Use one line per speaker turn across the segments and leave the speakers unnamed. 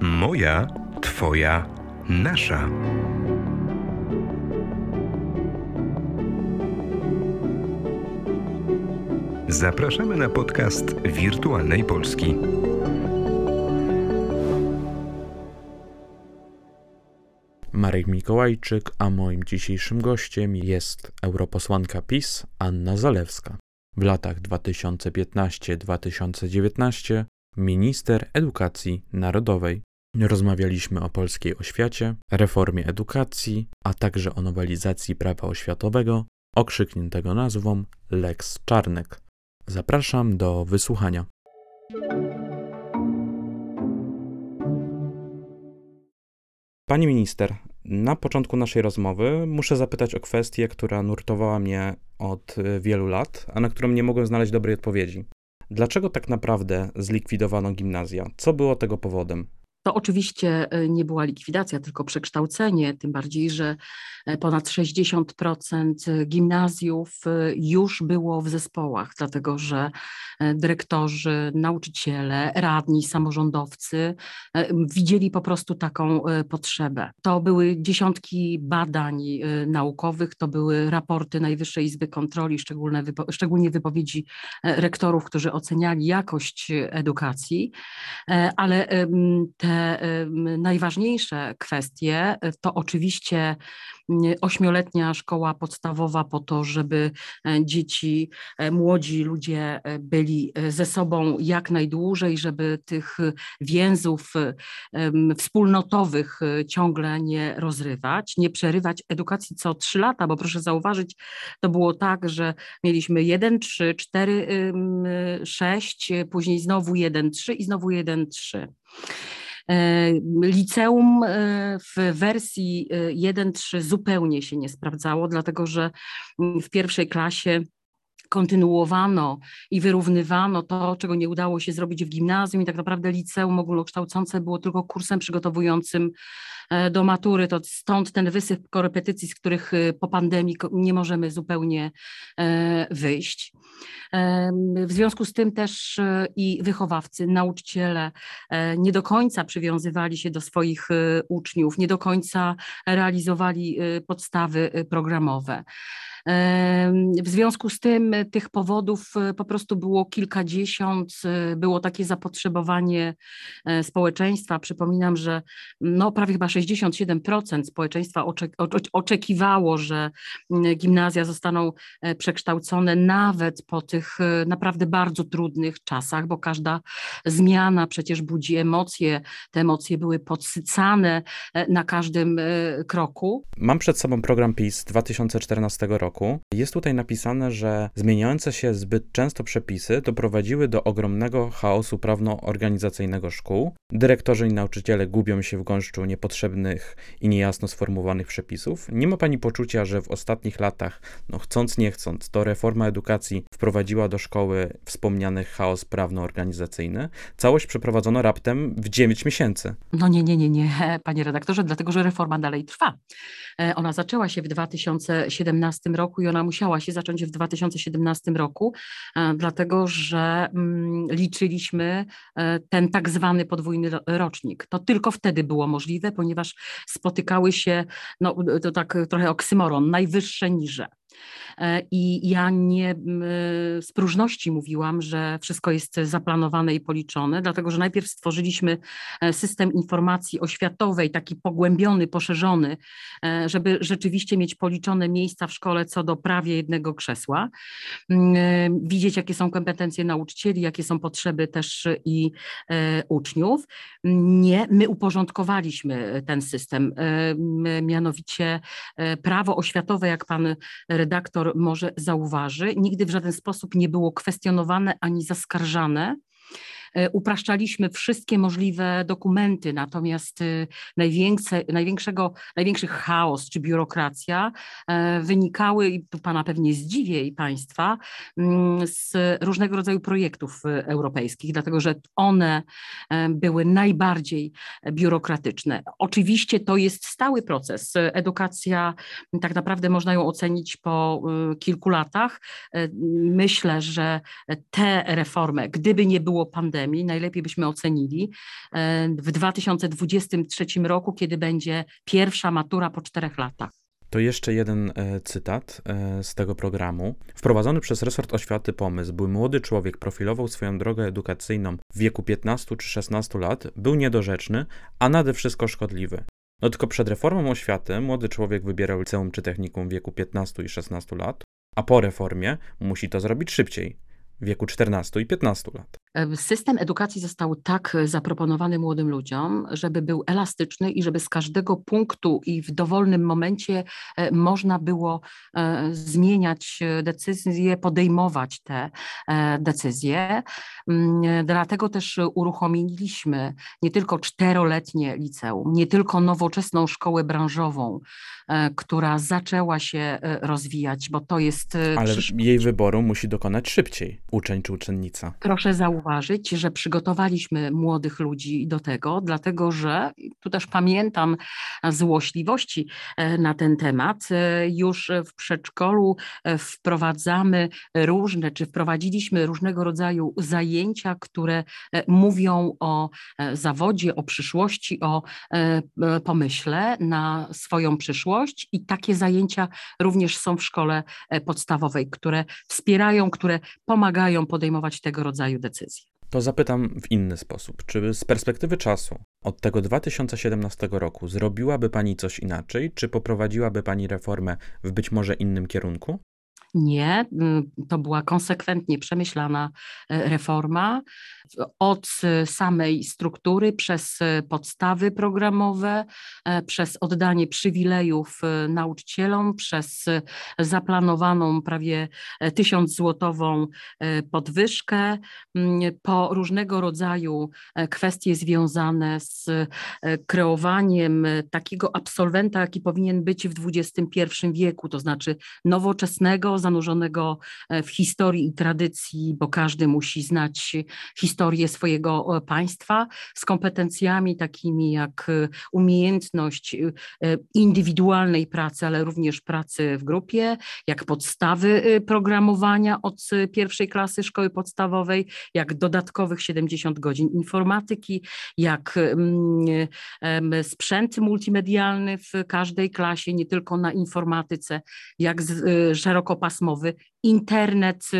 Moja, Twoja, nasza. Zapraszamy na podcast Wirtualnej Polski.
Marek Mikołajczyk, a moim dzisiejszym gościem jest europosłanka PiS Anna Zalewska. W latach 2015-2019 minister edukacji narodowej. Rozmawialiśmy o polskiej oświacie, reformie edukacji, a także o nowelizacji prawa oświatowego, okrzykniętego nazwą Lex Czarnek. Zapraszam do wysłuchania. Pani minister, na początku naszej rozmowy muszę zapytać o kwestię, która nurtowała mnie od wielu lat, a na którą nie mogłem znaleźć dobrej odpowiedzi. Dlaczego tak naprawdę zlikwidowano gimnazja? Co było tego powodem?
To oczywiście e, nie była likwidacja, tylko przekształcenie, tym bardziej, że e, ponad 60% gimnazjów e, już było w zespołach, dlatego że dyrektorzy, nauczyciele, radni, samorządowcy widzieli po prostu taką potrzebę. To były dziesiątki badań naukowych, to były raporty Najwyższej Izby Kontroli, szczególne wypo, szczególnie wypowiedzi rektorów, którzy oceniali jakość edukacji, ale te najważniejsze kwestie to oczywiście mm, ośmioletnia szkoła podstawowa po to, żeby e, dzieci, e, młodzi ludzie e, byli ze sobą jak najdłużej, żeby tych więzów wspólnotowych ciągle nie rozrywać, nie przerywać edukacji co trzy lata, bo proszę zauważyć, to było tak, że mieliśmy 1, 3, 4, 6, później znowu 1, 3 i znowu 1, 3 liceum e, w wersji 1.3 e, zupełnie się nie sprawdzało, dlatego że w pierwszej klasie kontynuowano i wyrównywano to, czego nie udało się zrobić w gimnazjum i tak naprawdę liceum ogólnokształcące było tylko kursem przygotowującym E, do matury, to stąd ten wysyp korepetycji, z których e, po pandemii nie możemy zupełnie e, wyjść. W związku z tym też i wychowawcy, nauczyciele nie do końca przywiązywali się do swoich uczniów, nie do końca realizowali podstawy programowe. W związku z tym tych powodów e, po prostu było kilkadziesiąt, e, było takie zapotrzebowanie e, społeczeństwa. Przypominam, że no prawie chyba 67% społeczeństwa oczekiwało, że gimnazja zostaną przekształcone nawet po tych naprawdę bardzo trudnych czasach, bo każda zmiana przecież budzi emocje. Te emocje były podsycane na każdym kroku.
Mam przed sobą program PiS 2014 roku roku, jest tutaj napisane, że zmieniające się zbyt często przepisy doprowadziły do ogromnego chaosu prawno-organizacyjnego szkół. Dyrektorzy i nauczyciele gubią się w gąszczu niepotrzebnych i niejasno sformułowanych przepisów. Nie ma pani poczucia, że w ostatnich latach, no chcąc nie chcąc, to reforma edukacji wprowadziła do szkoły wspomniany chaos prawno-organizacyjny. Całość przeprowadzono raptem w 9 miesięcy.
No nie, nie, nie, nie, panie redaktorze, dlatego że reforma dalej trwa. E, ona zaczęła się w 2017 roku roku i ona musiała się zacząć w 2017 roku, e, dlatego że mm, liczyliśmy e, ten tak zwany podwójny rocznik. To tylko wtedy było możliwe, ponieważ spotykały się, no to tak trochę oksymoron, najwyższe niże. E, I ja nie z próżności mówiłam, że wszystko jest zaplanowane i policzone, dlatego że najpierw stworzyliśmy e, system informacji oświatowej, taki pogłębiony, poszerzony, e, żeby rzeczywiście mieć policzone miejsca w szkole co do prawie jednego krzesła, widzieć, jakie są kompetencje nauczycieli, jakie są potrzeby też i uczniów. Nie, my uporządkowaliśmy ten system, mianowicie prawo oświatowe, jak pan redaktor może zauważy, nigdy w żaden sposób nie było kwestionowane ani zaskarżane upraszczaliśmy wszystkie możliwe dokumenty, natomiast e, największe, największego, największy chaos czy biurokracja e, wynikały, i tu Pana pewnie zdziwię i Państwa, mm, z różnego rodzaju projektów europejskich, dlatego że one były najbardziej biurokratyczne. Oczywiście to jest stały proces. Edukacja tak naprawdę można ją ocenić po kilku latach. Myślę, że te reformy, gdyby nie było pandemii, pandemii, najlepiej byśmy ocenili w 2023 roku, kiedy będzie pierwsza matura po czterech latach.
To jeszcze jeden e, cytat e, z tego programu. Wprowadzony przez resort oświaty pomysł, by młody człowiek profilował swoją drogę edukacyjną w wieku 15 czy 16 lat, był niedorzeczny, a nade wszystko szkodliwy. No tylko przed reformą oświaty młody człowiek wybierał liceum czy technikum w wieku 15 i 16 lat, a po reformie musi to zrobić szybciej, wieku 14 i 15 lat.
System edukacji został tak zaproponowany młodym ludziom, żeby był elastyczny i żeby z każdego punktu i w dowolnym momencie e, można było e, zmieniać decyzje, podejmować te e, decyzje. Mm, dlatego też uruchomiliśmy nie tylko czteroletnie liceum, nie tylko nowoczesną szkołę branżową, która zaczęła się rozwijać, bo to jest.
Ale jej wyboru musi dokonać szybciej uczeń czy uczennica.
Proszę zauważyć, że przygotowaliśmy młodych ludzi do tego, dlatego że tu też pamiętam złośliwości e, na ten temat. E, już w przedszkolu e, wprowadzamy różne, czy wprowadziliśmy różnego rodzaju zajęcia, które mówią o zawodzie, o przyszłości, o pomyśle na swoją przyszłość i takie zajęcia również są w szkole podstawowej, które wspierają, które pomagają podejmować tego rodzaju decyzje.
To zapytam w inny sposób. Czy z perspektywy czasu od tego 2017 roku zrobiłaby Pani coś inaczej? Czy poprowadziłaby Pani reformę w być może innym kierunku?
Nie, mm, to była konsekwentnie przemyślana e, reforma od samej struktury, przez podstawy programowe, e, przez oddanie przywilejów e, nauczycielom, przez zaplanowaną prawie tysiąc złotową podwyżkę, mm, po różnego rodzaju kwestie związane z kreowaniem takiego absolwenta, jaki powinien być w XXI wieku, to znaczy nowoczesnego, zanurzonego e, w historii i tradycji, bo każdy musi znać historię swojego e, państwa, z kompetencjami takimi jak e, umiejętność indywidualnej pracy, ale również pracy w grupie, jak podstawy programowania od pierwszej klasy szkoły podstawowej, jak dodatkowych 70 godzin informatyki, jak mm, sprzęt multimedialny w każdej klasie, nie tylko na informatyce, jak szerokopasmowy pasmowy, internet,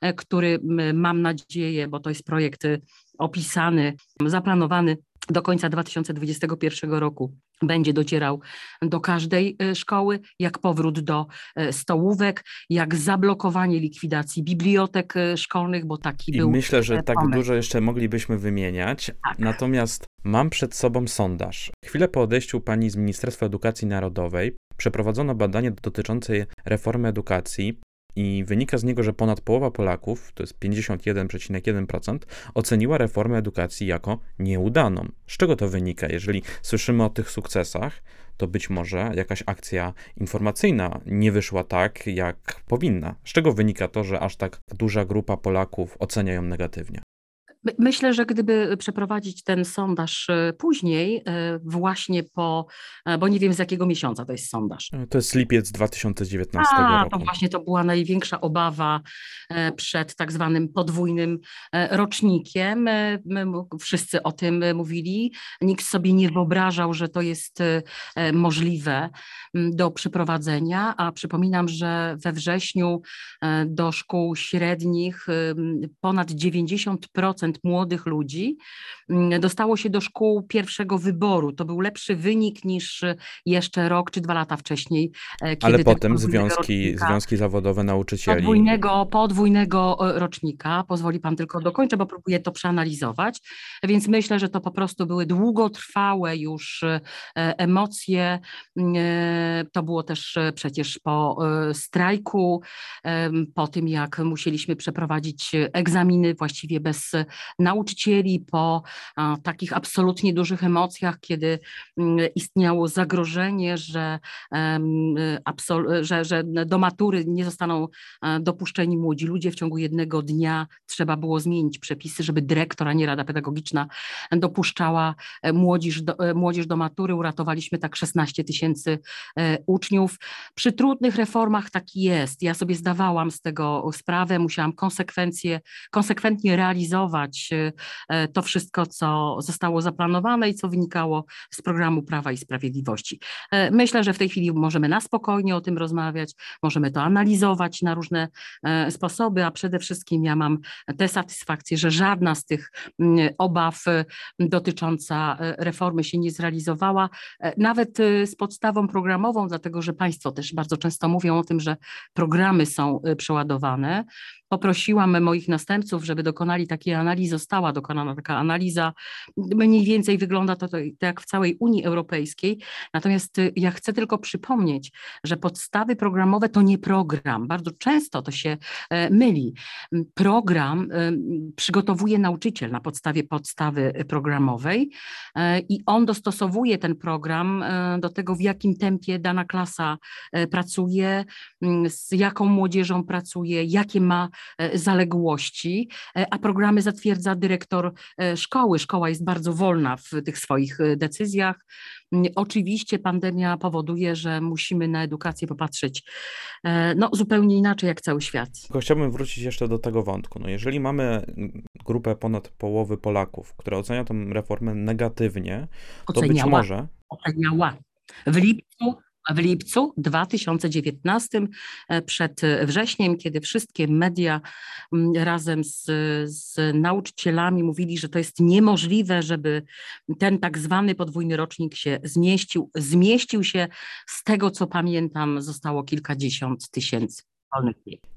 e, który mam nadzieję, bo to jest projekt e, opisany, zaplanowany do końca 2021 roku będzie docierał do każdej e, szkoły, jak powrót do stołówek, jak zablokowanie likwidacji bibliotek szkolnych, bo taki
I
był.
Myślę, że tak pomysł. dużo jeszcze moglibyśmy wymieniać. Tak. Natomiast mam przed sobą sondaż. Chwilę po odejściu pani z Ministerstwa Edukacji Narodowej przeprowadzono badanie dotyczące reformy edukacji i wynika z niego, że ponad połowa Polaków, to jest 51,1%, oceniła reformę edukacji jako nieudaną. Z czego to wynika? Jeżeli słyszymy o tych sukcesach, to być może jakaś akcja informacyjna nie wyszła tak, jak powinna. Z czego wynika to, że aż tak duża grupa Polaków ocenia ją negatywnie?
Myślę, że gdyby przeprowadzić ten sondaż e, później, e, właśnie po, e, bo nie wiem z jakiego miesiąca to jest sondaż.
To jest lipiec 2019 A, roku.
To właśnie to była największa obawa przed tak zwanym podwójnym rocznikiem. Wszyscy o tym mówili. Nikt sobie nie wyobrażał, że to jest możliwe do przeprowadzenia, a przypominam, że we wrześniu do szkół średnich ponad 90% młodych ludzi mm, dostało się do szkół pierwszego wyboru. To był lepszy wynik niż jeszcze rok czy dwa lata wcześniej.
E, Ale potem związki, związki zawodowe nauczycieli.
Podwójnego, podwójnego e, rocznika. Pozwoli pan tylko dokończę, bo próbuję to przeanalizować. Więc myślę, że to po prostu były długotrwałe już e, emocje. Mm, to było też przecież po strajku, po tym jak musieliśmy przeprowadzić egzaminy właściwie bez nauczycieli, po takich absolutnie dużych emocjach, kiedy mm, istniało zagrożenie, że, że, że do matury nie zostaną dopuszczeni młodzi ludzie. W ciągu jednego dnia trzeba było zmienić przepisy, żeby dyrektor, a nie Rada Pedagogiczna dopuszczała e, młodzież do, e, młodzież do matury. Uratowaliśmy tak 16 tysięcy e, uczniów. Przy trudnych reformach tak jest. Ja sobie zdawałam z tego sprawę, musiałam konsekwencje, konsekwentnie realizować realizować to wszystko, co zostało zaplanowane i co wynikało z programu Prawa i Sprawiedliwości. Myślę, że w tej chwili możemy na spokojnie o tym rozmawiać, możemy to analizować na różne sposoby, a przede wszystkim ja mam tę satysfakcję, że żadna z tych obaw dotycząca reformy się nie zrealizowała, nawet z podstawą programową, dlatego że Państwo też bardzo często mówią o tym, że programy są przeładowane. Poprosiłam moich następców, żeby dokonali takiej analizy, została dokonana taka analiza. Mniej więcej wygląda to tak jak w całej Unii Europejskiej. Natomiast y, ja chcę tylko przypomnieć, że podstawy programowe to nie program. Bardzo często to się e, myli. Program y, przygotowuje nauczyciel na podstawie podstawy programowej e, i on dostosowuje ten program e, do tego, w jakim tempie dana klasa pracuje, z jaką młodzieżą pracuje, jakie ma zaległości, e, a programy zatwierdza dyrektor e, szkoły. Szkoła jest bardzo wolna w tych swoich decyzjach. Mm, oczywiście pandemia powoduje, że musimy na edukację popatrzeć no, zupełnie inaczej jak cały świat.
Tylko chciałbym wrócić jeszcze do tego wątku. No, jeżeli mamy grupę ponad połowy Polaków, która ocenia tę reformę negatywnie, to Oceniała. być może...
Oceniała. W lipcu w lipcu 2019, e, przed wrześniem, kiedy wszystkie media mm, razem z, z nauczycielami mówili, że to jest niemożliwe, żeby ten tak zwany podwójny rocznik się zmieścił. Zmieścił się, z tego co pamiętam, zostało kilkadziesiąt tysięcy.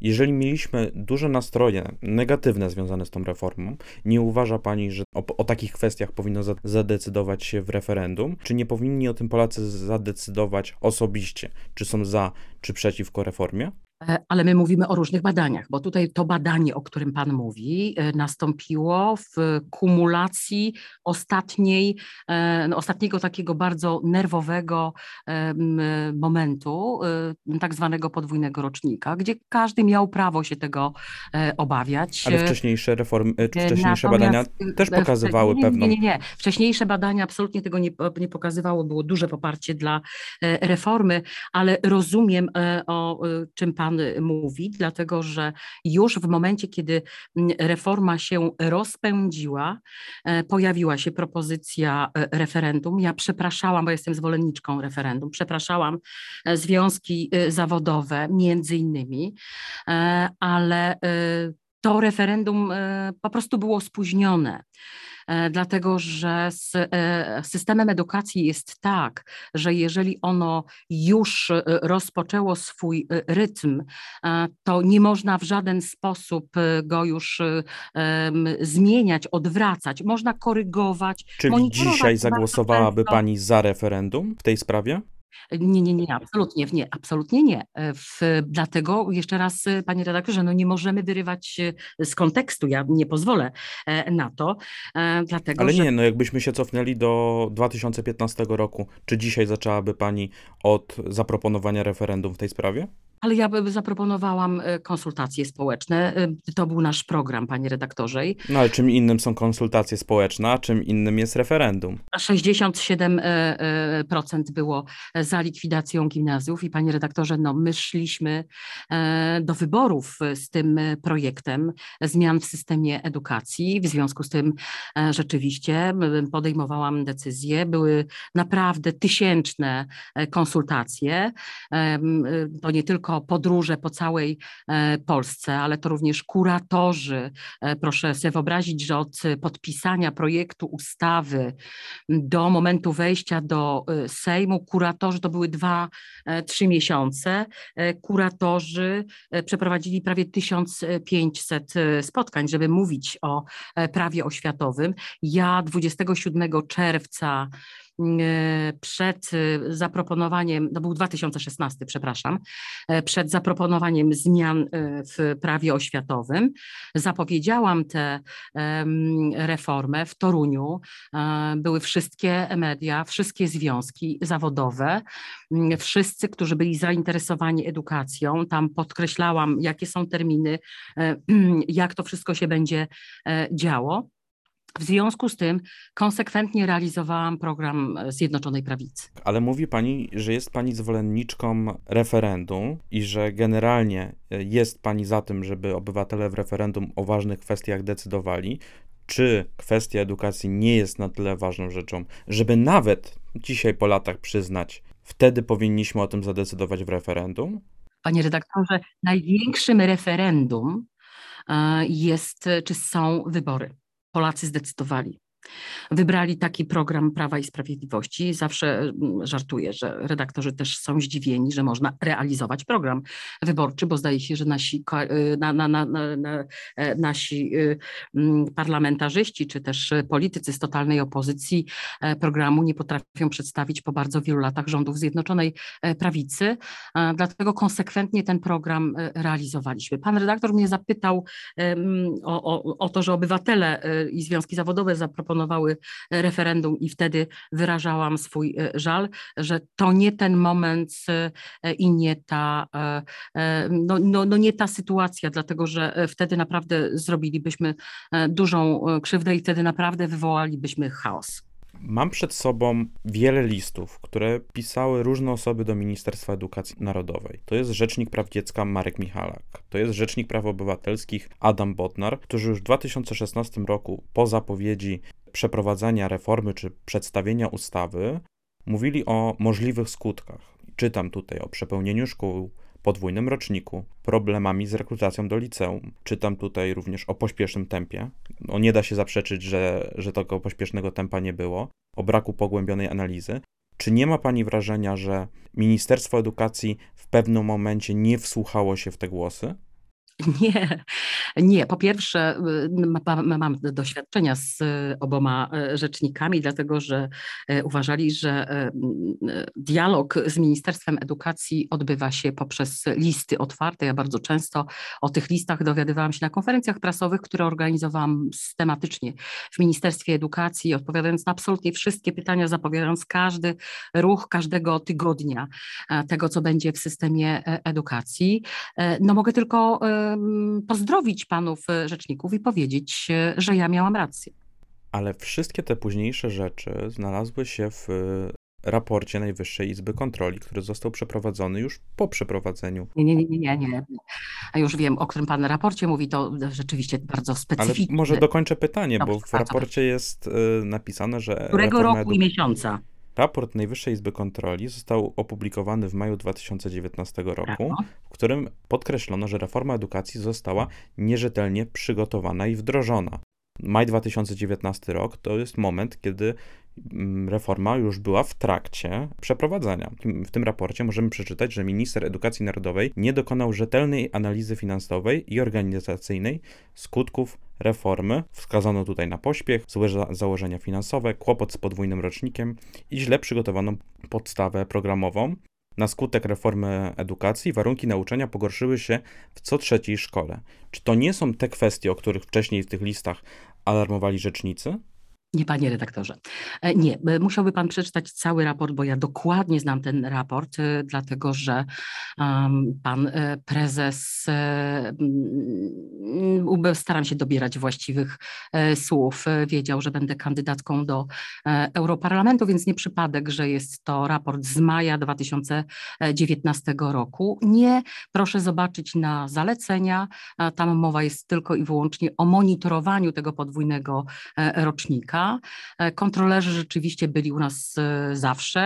Jeżeli mieliśmy duże nastroje negatywne związane z tą reformą, nie uważa Pani, że o, o, takich kwestiach powinno zadecydować się w referendum? Czy nie powinni o tym Polacy zadecydować osobiście, czy są za, czy przeciwko reformie?
E, ale my mówimy o różnych badaniach, bo tutaj to badanie, o którym Pan mówi, e, nastąpiło w kumulacji ostatniej, e, no, ostatniego takiego bardzo nerwowego momentu, tak zwanego podwójnego rocznika, gdzie każdy miał prawo się tego obawiać.
Ale wcześniejsze reformy, wcześniejsze badania też pokazywały
nie,
pewną...
Nie, nie, nie. Wcześniejsze badania absolutnie tego nie, nie pokazywało, było duże poparcie dla reformy, ale rozumiem, o czym Pan Pan mówi, dlatego że już w momencie, kiedy mm, reforma się rozpędziła, e, pojawiła się propozycja e, referendum. Ja przepraszałam, bo jestem zwolenniczką referendum, przepraszałam e, związki zawodowe między innymi, ale to referendum po prostu było spóźnione. E, dlatego że z e, systemem edukacji jest tak, że jeżeli ono już e, rozpoczęło swój rytm, to nie można w żaden sposób go już zmieniać, odwracać. Można korygować.
Czyli dzisiaj zagłosowałaby Pani za referendum w tej sprawie?
Nie, nie, nie, absolutnie nie, absolutnie nie. E, w, dlatego jeszcze raz, e, panie redaktorze, no nie możemy wyrywać z kontekstu, ja nie pozwolę e, na to, dlatego
Ale że... nie, no jakbyśmy się cofnęli do 2015 roku, czy dzisiaj zaczęłaby pani od zaproponowania referendum w tej sprawie?
Ale ja zaproponowałam konsultacje społeczne. To był nasz program, panie redaktorze.
No ale czym innym są konsultacje społeczne, a czym innym jest referendum?
67% było za likwidacją gimnazjów i panie redaktorze, no my szliśmy e, do wyborów z tym projektem zmian w systemie edukacji. W związku z tym e, rzeczywiście podejmowałam decyzje. Były naprawdę tysięczne e, konsultacje. To nie tylko podróże po całej Polsce, ale to również kuratorzy. Proszę sobie wyobrazić, że od podpisania projektu ustawy do momentu wejścia do Sejmu kuratorzy to były dwa, e, trzy miesiące. E, kuratorzy e, przeprowadzili prawie 1500 spotkań, żeby mówić o prawie oświatowym. Ja 27 czerwca E, przed e, zaproponowaniem, to był 2016, przepraszam, e, przed zaproponowaniem zmian w prawie oświatowym, zapowiedziałam tę reformę w Toruniu. Były wszystkie media, wszystkie związki zawodowe, wszyscy, którzy byli zainteresowani edukacją. Tam podkreślałam, jakie są terminy, jak to wszystko się będzie działo. W związku z tym konsekwentnie realizowałam program Zjednoczonej Prawicy.
Ale mówi Pani, że jest Pani zwolenniczką referendum i że generalnie jest Pani za tym, żeby obywatele w referendum o ważnych kwestiach decydowali. czy kwestia edukacji nie jest na tyle ważną rzeczą, żeby nawet dzisiaj po latach przyznać, wtedy powinniśmy o tym zadecydować w referendum?
Panie redaktorze, największym referendum e, jest, czy są wybory. Polacy zdecydowali wybrali taki program Prawa i Sprawiedliwości. Zawsze mm, żartuję, że redaktorzy też są zdziwieni, że można realizować program wyborczy, bo zdaje się, że nasi, y, na, na, na, e, nasi y, mm, parlamentarzyści czy też politycy z totalnej opozycji e, programu nie potrafią przedstawić po bardzo wielu latach rządów Zjednoczonej e, Prawicy. Dlatego konsekwentnie ten program realizowaliśmy. Pan redaktor mnie zapytał o, o, o to, że obywatele i związki zawodowe zaproponowały proponowały referendum i wtedy wyrażałam swój e, żal, że to nie ten moment e, i nie ta, e, no, no, no nie ta sytuacja, dlatego że wtedy naprawdę zrobilibyśmy dużą krzywdę i wtedy naprawdę wywołalibyśmy chaos.
Mam przed sobą wiele listów, które pisały różne osoby do Ministerstwa Edukacji Narodowej. To jest Rzecznik Praw Dziecka Marek Michalak, to jest Rzecznik Praw Obywatelskich Adam Bodnar, którzy już w 2016 roku po zapowiedzi przeprowadzenia reformy czy przedstawienia ustawy mówili o możliwych skutkach. Czytam tutaj o przepełnieniu szkół, podwójnym roczniku, problemami z rekrutacją do liceum. Czytam tutaj również o pośpiesznym tempie. No, nie da się zaprzeczyć, że, że tego pośpiesznego tempa nie było, o braku pogłębionej analizy. Czy nie ma Pani wrażenia, że Ministerstwo Edukacji w pewnym momencie nie wsłuchało się w te głosy?
Nie, nie. Po pierwsze, y, mam doświadczenia z oboma e, rzecznikami, dlatego że e, uważali, że e, dialog z Ministerstwem Edukacji odbywa się poprzez listy otwarte. Ja bardzo często o tych listach dowiadywałam się na konferencjach prasowych, które organizowałam systematycznie w Ministerstwie Edukacji, odpowiadając na absolutnie wszystkie pytania, zapowiadając każdy ruch każdego tygodnia tego, co będzie w systemie edukacji. No mogę tylko pozdrowić panów e, rzeczników i powiedzieć, e, że ja miałam rację.
Ale wszystkie te późniejsze rzeczy znalazły się w e, raporcie Najwyższej Izby Kontroli, który został przeprowadzony już po przeprowadzeniu.
Nie, nie, nie, nie, nie. A już wiem, o którym pan raporcie mówi, to rzeczywiście bardzo specyficzne.
Ale może dokończę pytanie, Dobrze, bo w raporcie jest napisane, że...
Którego roku i miesiąca?
Raport Najwyższej Izby Kontroli został opublikowany w maju 2019 roku, w którym podkreślono, że reforma edukacji została nierzetelnie przygotowana i wdrożona. Maj 2019 rok to jest moment, kiedy reforma już była w trakcie przeprowadzania. W tym raporcie możemy przeczytać, że minister edukacji narodowej nie dokonał rzetelnej analizy finansowej i organizacyjnej skutków reformy. Wskazano tutaj na pośpiech, złe założenia finansowe, kłopot z podwójnym rocznikiem i źle przygotowaną podstawę programową. Na skutek reformy edukacji warunki nauczania pogorszyły się w co trzeciej szkole. Czy to nie są te kwestie, o których wcześniej w tych listach alarmowali rzecznicy?
Nie, panie redaktorze. E, nie, e, musiałby pan przeczytać cały raport, bo ja dokładnie znam ten raport, e, dlatego że pan prezes, staram się dobierać właściwych słów, wiedział, że będę kandydatką do Europarlamentu, więc nie przypadek, że jest to raport z maja 2019 roku. Nie, proszę zobaczyć na zalecenia, tam mowa jest tylko i wyłącznie o monitorowaniu tego podwójnego rocznika. E, kontrolerzy rzeczywiście byli u nas e, zawsze,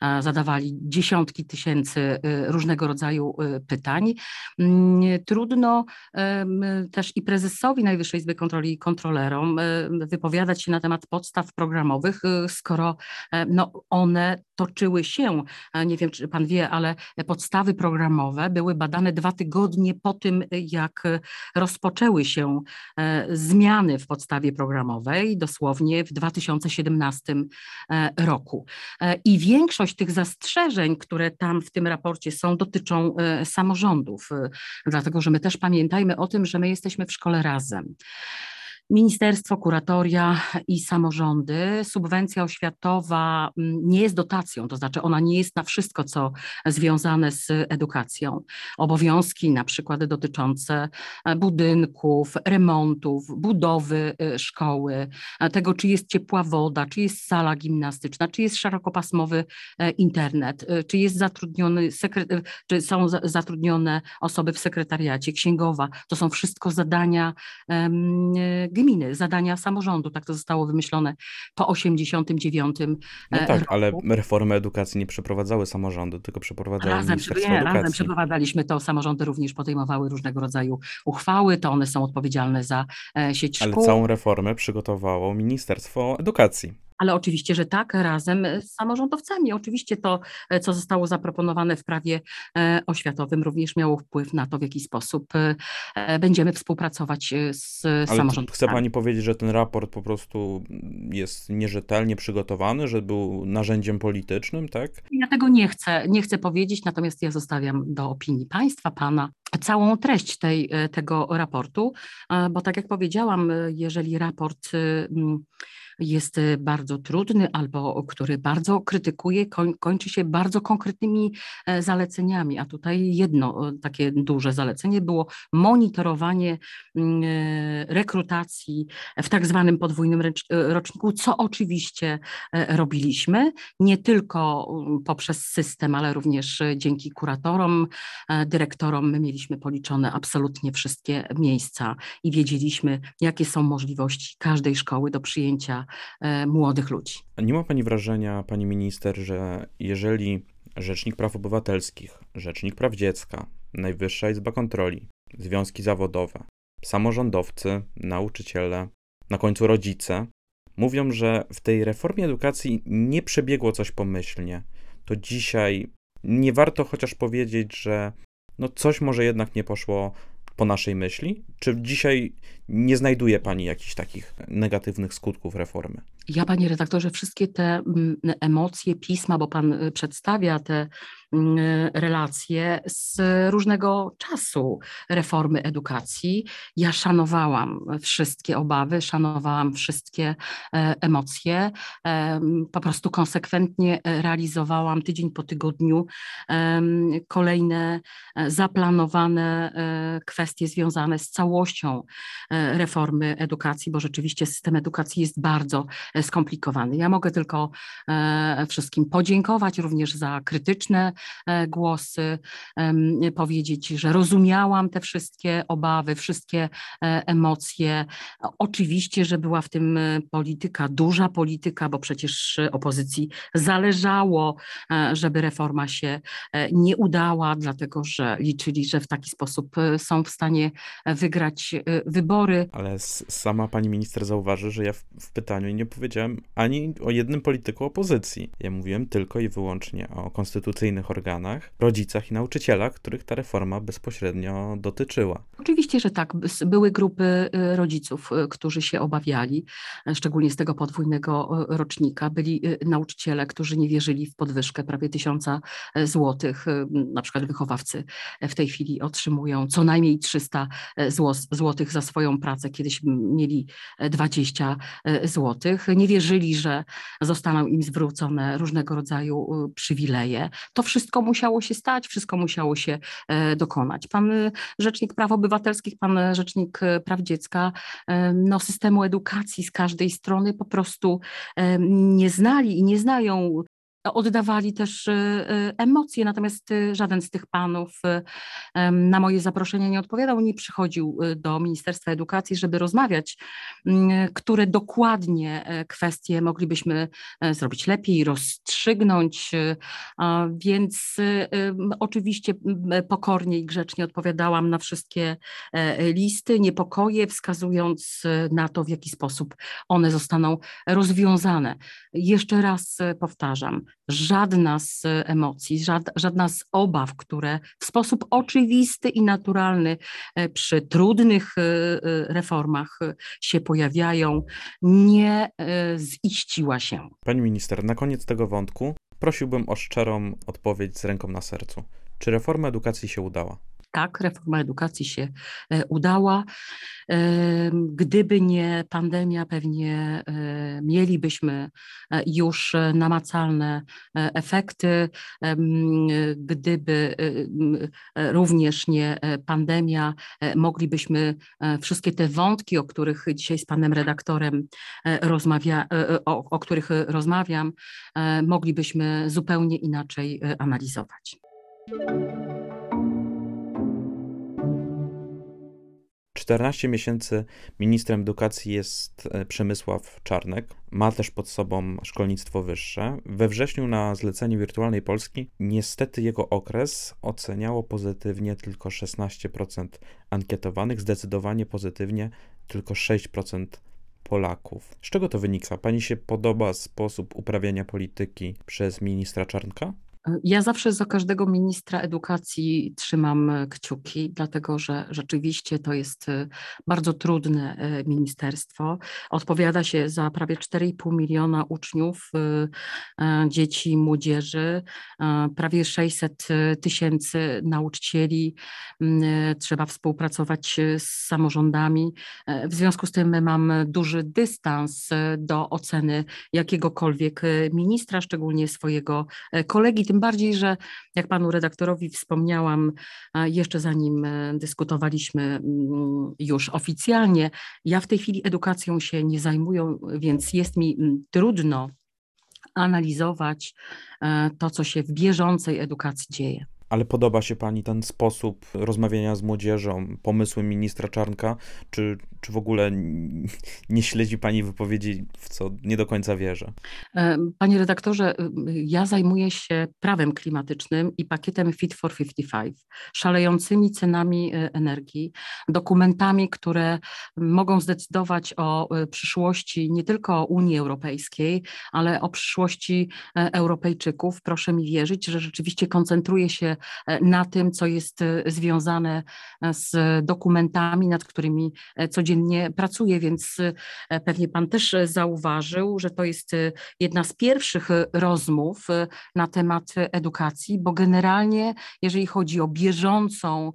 e, zadawali dziesiątki tysięcy różnego rodzaju pytań. Mm, trudno też i prezesowi Najwyższej Izby Kontroli i kontrolerom wypowiadać się na temat podstaw programowych, skoro no, one toczyły się, nie wiem czy pan wie, ale podstawy programowe były badane dwa tygodnie po tym, jak rozpoczęły się zmiany w podstawie programowej dosłownie w 2017 e, roku. E, I większość tych zastrzeżeń, które tam w tym raporcie są, dotyczą e, samorządów, dlatego że my też pamiętajmy o tym, że my jesteśmy w szkole razem. Ministerstwo, kuratoria i samorządy. Subwencja oświatowa mm, nie jest dotacją, to znaczy ona nie jest na wszystko, co związane z edukacją. Obowiązki na przykład dotyczące e, budynków, remontów, budowy e, szkoły, e, tego, czy jest ciepła woda, czy jest sala gimnastyczna, czy jest szerokopasmowy internet, czy jest zatrudniony, czy są zatrudnione osoby w sekretariacie, księgowa. To są wszystko zadania gminy, zadania samorządu. Tak to zostało wymyślone po 89
No
e,
tak,
roku.
ale reformy edukacji nie przeprowadzały samorządy, tylko przeprowadzało
Razem,
Ministerstwo
nie,
Edukacji.
razem przeprowadzaliśmy to, samorządy również podejmowały różnego rodzaju uchwały, to one są odpowiedzialne za e, sieć
Ale
szkół.
całą reformę przygotowało Ministerstwo Edukacji.
Ale oczywiście, że tak, razem z samorządowcami. Oczywiście to, e, co zostało zaproponowane w prawie e, oświatowym, również miało wpływ na to, w jaki sposób e, będziemy współpracować z
Ale
samorządowcami.
chce pani powiedzieć, że ten raport po prostu jest nierzetelnie przygotowany, że był narzędziem politycznym, tak?
Ja tego nie chcę, nie chcę powiedzieć, natomiast ja zostawiam do opinii państwa, pana, całą treść tej, tego raportu, bo tak jak powiedziałam, jeżeli raport jest e, bardzo trudny albo który bardzo krytykuje, koń, kończy się bardzo konkretnymi e, zaleceniami, a tutaj jedno takie duże zalecenie było monitorowanie mm, e, rekrutacji w tak zwanym podwójnym e, roczniku, co oczywiście robiliśmy nie tylko um, poprzez system, ale również dzięki kuratorom, dyrektorom. My mieliśmy policzone absolutnie wszystkie miejsca i wiedzieliśmy, jakie są możliwości każdej szkoły do przyjęcia e, młodych ludzi.
A nie ma pani wrażenia, pani minister, że jeżeli Rzecznik Praw Obywatelskich, Rzecznik Praw Dziecka, Najwyższa Izba Kontroli, związki zawodowe, samorządowcy, nauczyciele, na końcu rodzice mówią, że w tej reformie edukacji nie przebiegło coś pomyślnie, to dzisiaj nie warto chociaż powiedzieć, że no coś może jednak nie poszło po naszej myśli? Czy dzisiaj nie znajduje pani jakichś takich negatywnych skutków reformy?
Ja, panie redaktorze, wszystkie te mm, emocje, pisma, bo pan y, przedstawia te relacje z różnego czasu reformy edukacji. Ja szanowałam wszystkie obawy, szanowałam wszystkie e, emocje. Em, Po prostu konsekwentnie e, realizowałam tydzień po tygodniu em, kolejne e, zaplanowane e, kwestie związane z całością e, reformy edukacji, bo rzeczywiście system edukacji jest bardzo e, skomplikowany. Ja mogę tylko e, wszystkim podziękować również za krytyczne e, głosy, em, powiedzieć, że rozumiałam te wszystkie obawy, wszystkie e, emocje. Oczywiście, że była w tym e, polityka, duża polityka, bo przecież e, opozycji zależało, e, żeby reforma się e, nie udała, dlatego że liczyli, że w taki sposób e, są w stanie e, wygrać e, wybory.
Ale sama pani minister zauważy, że ja w, w pytaniu nie powiedziałem ani o jednym polityku opozycji. Ja mówiłem tylko i wyłącznie o konstytucyjnych organach, rodzicach i nauczycielach, których ta reforma bezpośrednio dotyczyła.
Oczywiście, że tak. Były grupy y, rodziców, y, którzy się obawiali, e, szczególnie z tego podwójnego rocznika. Byli y, nauczyciele, którzy nie wierzyli w podwyżkę prawie tysiąca złotych. Y, Na przykład wychowawcy w tej chwili otrzymują co najmniej 300 e, zło- złotych za swoją pracę. Kiedyś mieli e, 20 e, złotych. Nie wierzyli, że zostaną im zwrócone różnego rodzaju y, przywileje. To wszystko musiało się stać, wszystko musiało się e, dokonać. Pan y, Rzecznik Praw Obywatelskich, pan e, Rzecznik e, Praw Dziecka, e, no, systemu edukacji z każdej strony po prostu e, nie znali i nie znają. Oddawali też e, e, emocje, natomiast e, żaden z tych panów na moje zaproszenie nie odpowiadał, nie przychodził do Ministerstwa Edukacji, żeby rozmawiać, m, które dokładnie e, kwestie moglibyśmy e, zrobić lepiej, rozstrzygnąć. Więc oczywiście pokornie i grzecznie odpowiadałam na wszystkie e, listy, niepokoje, wskazując na to, w jaki sposób one zostaną rozwiązane. Jeszcze raz powtarzam, żadna z emocji, żad, żadna z obaw, które w sposób oczywisty i naturalny e, przy trudnych e, e, reformach się pojawiają, nie ziściła się.
Pani minister, na koniec tego wątku prosiłbym o szczerą odpowiedź z ręką na sercu. Czy reforma edukacji się udała?
Tak, reforma edukacji się e, udała. Gdyby nie pandemia, pewnie e, mielibyśmy e, już namacalne efekty. Gdyby również nie pandemia, moglibyśmy wszystkie te wątki, o których dzisiaj z panem redaktorem rozmawia, o, o których rozmawiam, moglibyśmy zupełnie inaczej analizować.
14 miesięcy ministrem edukacji jest e, Przemysław Czarnek. Ma też pod sobą szkolnictwo wyższe. We wrześniu na zlecenie Wirtualnej Polski niestety jego okres oceniało pozytywnie tylko 16% ankietowanych, zdecydowanie pozytywnie tylko 6% Polaków. Z czego to wynika? Pani się podoba sposób uprawiania polityki przez ministra Czarnka?
Ja zawsze za każdego ministra edukacji trzymam e, kciuki, dlatego że rzeczywiście to jest e, bardzo trudne e, ministerstwo. Odpowiada się za prawie 4,5 miliona uczniów, dzieci, młodzieży, prawie 600 tysięcy nauczycieli. Trzeba współpracować z samorządami. W związku z tym mam duży dystans do oceny jakiegokolwiek ministra, szczególnie swojego kolegi tym bardziej, że jak panu redaktorowi wspomniałam, jeszcze zanim e, dyskutowaliśmy mm, już oficjalnie, ja w tej chwili edukacją się nie zajmuję, więc jest mi mm, trudno analizować e, to, co się w bieżącej edukacji dzieje.
Ale podoba się Pani ten sposób rozmawiania z młodzieżą, pomysły ministra Czarnka, czy, czy w ogóle nie śledzi Pani wypowiedzi, w co nie do końca wierzę?
E, panie redaktorze, y, ja zajmuję się prawem klimatycznym i pakietem Fit for 55, szalejącymi cenami e, energii, dokumentami, które mogą zdecydować o e, przyszłości nie tylko Unii Europejskiej, ale o przyszłości Europejczyków. Proszę mi wierzyć, że rzeczywiście koncentruje się na tym, co jest związane z dokumentami, nad którymi codziennie pracuję, więc e, pewnie Pan też zauważył, że to jest e, jedna z pierwszych e, rozmów na temat edukacji, bo generalnie, jeżeli chodzi o bieżącą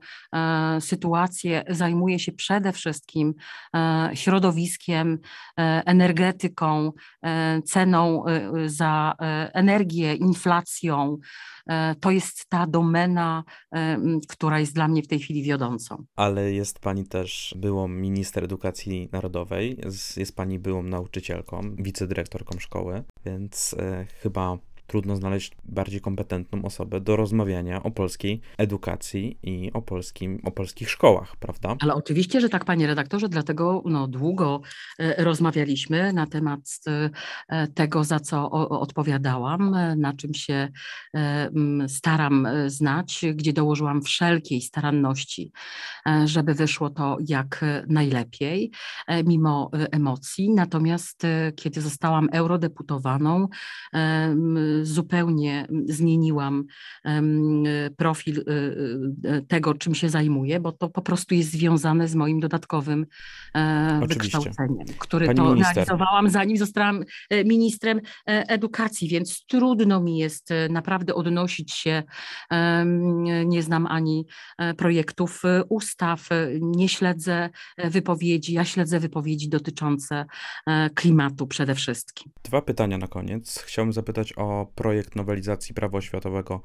sytuację, zajmuję się przede wszystkim środowiskiem, energetyką, ceną za energię, inflacją. To jest ta domena, która jest dla mnie w tej chwili wiodącą.
Ale jest Pani też byłą minister edukacji narodowej, jest Pani byłą nauczycielką, wicedyrektorką szkoły, więc e, chyba trudno znaleźć bardziej kompetentną osobę do rozmawiania o polskiej edukacji i o, polskim, o polskich szkołach, prawda?
Ale oczywiście, że tak, panie redaktorze, dlatego no, długo e, rozmawialiśmy na temat e, tego, za co odpowiadałam, na czym się e, staram znać, gdzie dołożyłam wszelkiej staranności, żeby wyszło to jak najlepiej, mimo emocji. Natomiast kiedy zostałam eurodeputowaną, zupełnie zmieniłam profil y, y, tego, czym się zajmuję, bo to po prostu jest związane z moim dodatkowym e, Oczywiście. wykształceniem, który Pani to minister. realizowałam zanim zostałam e, ministrem e, edukacji, więc trudno mi jest naprawdę odnosić się. Nie znam ani projektów ustaw, nie śledzę wypowiedzi, ja śledzę wypowiedzi dotyczące klimatu przede wszystkim.
Dwa pytania na koniec. Chciałbym zapytać o projekt nowelizacji prawa oświatowego,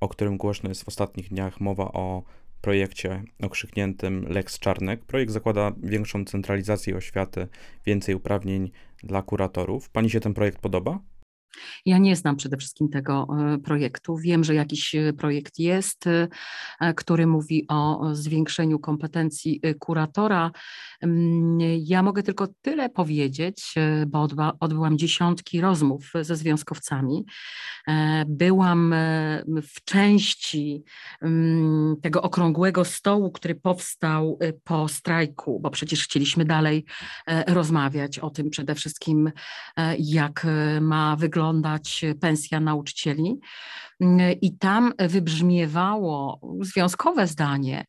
o którym głośno jest w ostatnich dniach mowa o projekcie okrzykniętym Lex Czarnek. Projekt zakłada większą centralizację oświaty, więcej uprawnień dla kuratorów. Pani się ten projekt podoba?
Ja nie znam przede wszystkim tego e, projektu. Wiem, że jakiś e, projekt jest, e, który mówi o zwiększeniu kompetencji kuratora. Mm, ja mogę tylko tyle powiedzieć, bo odbyłam dziesiątki rozmów ze związkowcami. Byłam w części mm, tego okrągłego stołu, który powstał po strajku, bo przecież chcieliśmy dalej rozmawiać o tym przede wszystkim, jak ma wyglądać wyglądać pensja nauczycieli. I tam wybrzmiewało związkowe zdanie,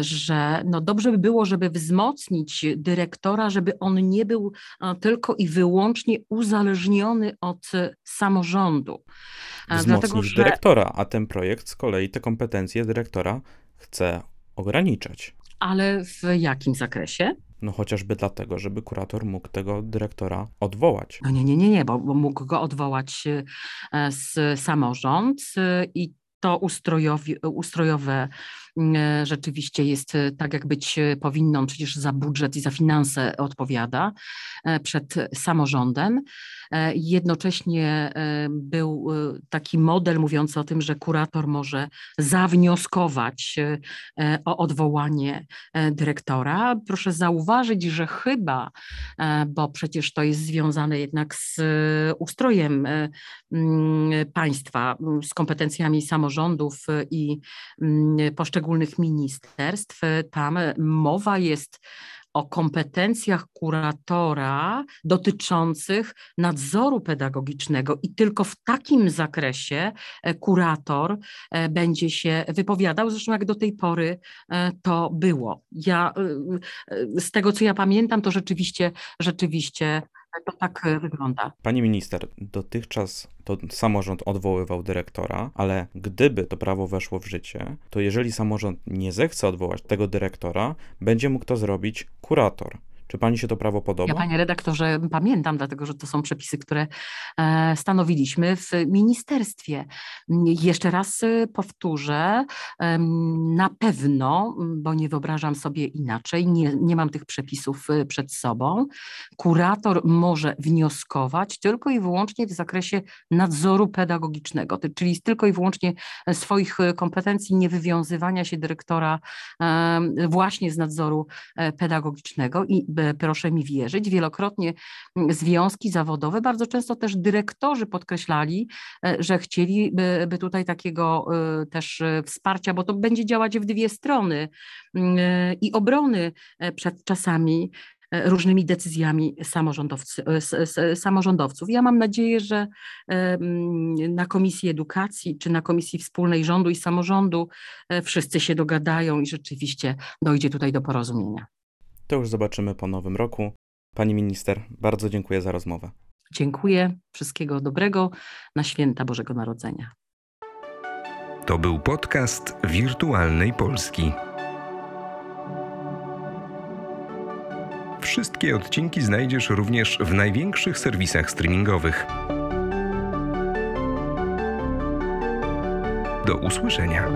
że no dobrze by było, żeby wzmocnić dyrektora, żeby on nie był tylko i wyłącznie uzależniony od samorządu.
Wzmocnić Dlatego, że... dyrektora, a ten projekt z kolei te kompetencje dyrektora chce ograniczać.
Ale w jakim zakresie?
No chociażby dlatego, żeby kurator mógł tego dyrektora odwołać.
No nie, nie, nie, nie, bo, bo mógł go odwołać e, z samorząd e, i to ustrojowe rzeczywiście jest tak, jak być powinno, przecież za budżet i za finanse odpowiada przed samorządem. Jednocześnie był taki model mówiący o tym, że kurator może zawnioskować o odwołanie dyrektora. Proszę zauważyć, że chyba, bo przecież to jest związane jednak z ustrojem państwa, z kompetencjami samorządów i poszczególnych ministerstw, tam mowa jest o kompetencjach kuratora dotyczących nadzoru pedagogicznego i tylko w takim zakresie e, kurator e, będzie się wypowiadał, zresztą jak do tej pory e, to było. Ja z tego co ja pamiętam, to rzeczywiście, rzeczywiście to tak e, wygląda.
Pani minister, dotychczas to samorząd odwoływał dyrektora, ale gdyby to prawo weszło w życie, to jeżeli samorząd nie zechce odwołać tego dyrektora, będzie mógł to zrobić kurator. Czy pani się to prawo podoba?
Ja, panie redaktorze, pamiętam, dlatego że to są przepisy, które e, stanowiliśmy w ministerstwie. Jeszcze raz e, powtórzę, na pewno, bo nie wyobrażam sobie inaczej, nie, nie mam tych przepisów e, przed sobą, kurator może wnioskować tylko i wyłącznie w zakresie nadzoru pedagogicznego, czyli tylko i wyłącznie swoich kompetencji, nie wywiązywania się dyrektora właśnie z nadzoru pedagogicznego i proszę mi wierzyć, wielokrotnie związki zawodowe, bardzo często też dyrektorzy podkreślali, e, że chcieliby by tutaj takiego e, też e, wsparcia, bo to będzie działać w dwie strony i obrony przed czasami różnymi decyzjami samorządowców. Ja mam nadzieję, że na Komisji Edukacji czy na Komisji Wspólnej Rządu i Samorządu wszyscy się dogadają i rzeczywiście dojdzie tutaj do porozumienia.
To już zobaczymy po nowym roku. Pani minister, bardzo dziękuję za rozmowę.
Dziękuję. Wszystkiego dobrego na święta Bożego Narodzenia.
To był podcast Wirtualnej Polski. Wszystkie odcinki znajdziesz również w największych serwisach streamingowych. Do usłyszenia.